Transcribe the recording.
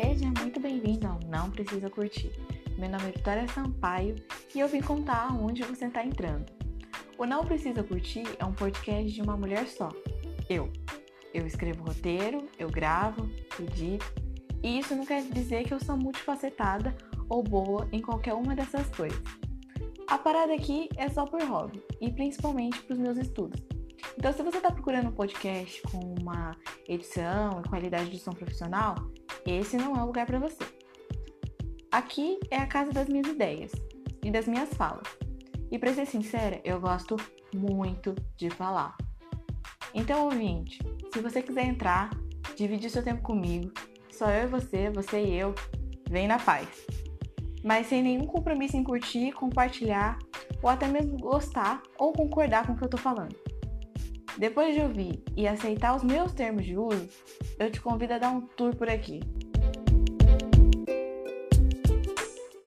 Seja muito bem-vindo ao Não Precisa Curtir. Meu nome é Vitória Sampaio e eu vim contar aonde você está entrando. O Não Precisa Curtir é um podcast de uma mulher só, eu. Eu escrevo roteiro, eu gravo, edito, e isso não quer dizer que eu sou multifacetada ou boa em qualquer uma dessas coisas. A parada aqui é só por hobby e principalmente para os meus estudos. Então, se você está procurando um podcast com uma edição e qualidade de som profissional, esse não é o lugar para você. Aqui é a casa das minhas ideias e das minhas falas. E para ser sincera, eu gosto muito de falar. Então, ouvinte, se você quiser entrar, dividir seu tempo comigo, só eu e você, você e eu, vem na paz. Mas sem nenhum compromisso em curtir, compartilhar ou até mesmo gostar ou concordar com o que eu tô falando. Depois de ouvir e aceitar os meus termos de uso, eu te convido a dar um tour por aqui.